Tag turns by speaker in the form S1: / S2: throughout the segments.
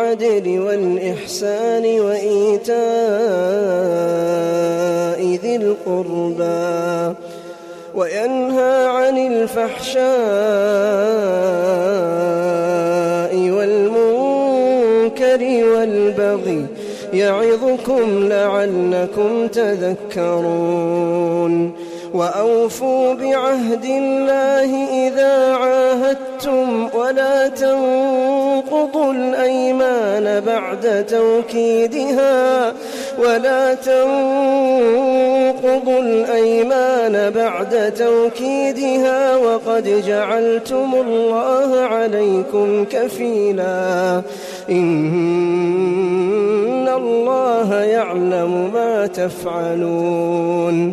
S1: بالعدل والإحسان وإيتاء ذي القربى وينهى عن الفحشاء والمنكر والبغي يعظكم لعلكم تذكرون وأوفوا بعهد الله إذا عاهدتم ولا تنقضوا الأيمان بعد توكيدها ولا تنقضوا الأيمان بعد توكيدها وقد جعلتم الله عليكم كفيلا. إن الله يعلم ما تفعلون.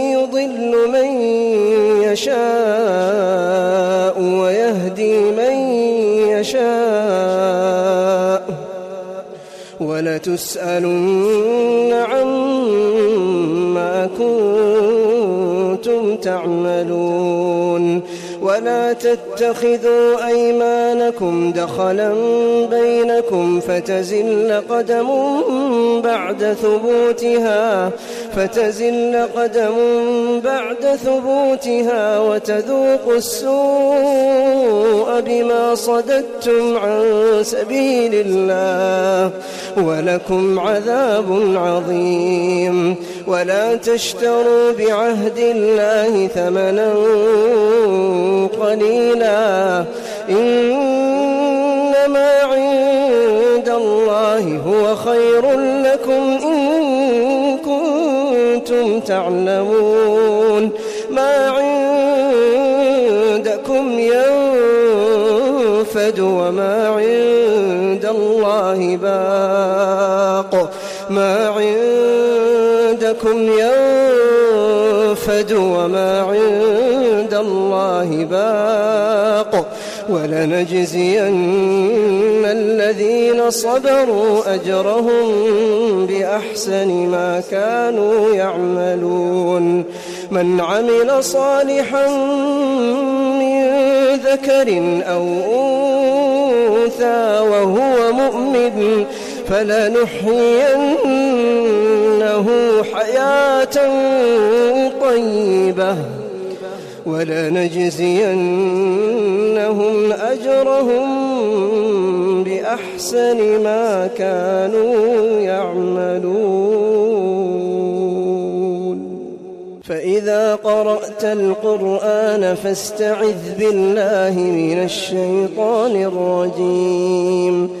S1: يضل من يشاء ويهدي من يشاء ولتسألن عما كنتم تعملون ولا تتخذوا أيمانكم دخلا بينكم فتزل قدم بعد ثبوتها فتزل قدم بعد ثبوتها وتذوقوا السوء بما صددتم عن سبيل الله ولكم عذاب عظيم. ولا تشتروا بعهد الله ثمنا قليلا. عند الله هو خير لكم إن كنتم تعلمون. ما عندكم ينفد وما عند الله باق. ما عندكم ينفد وما عند الله باق. ولنجزين الذين صبروا أجرهم بأحسن ما كانوا يعملون. من عمل صالحا من ذكر أو أنثى وهو مؤمن فلنحيينه حياة طيبة. ولنجزينهم أجرهم بأحسن ما كانوا يعملون. فإذا قرأت القرآن فاستعذ بالله من الشيطان الرجيم.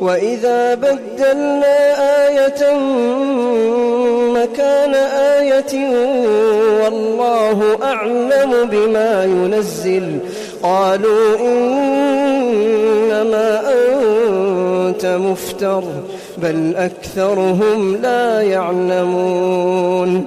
S1: وإذا بدلنا آية مكان آية والله أعلم بما ينزل قالوا إنما أنت مفتر بل أكثرهم لا يعلمون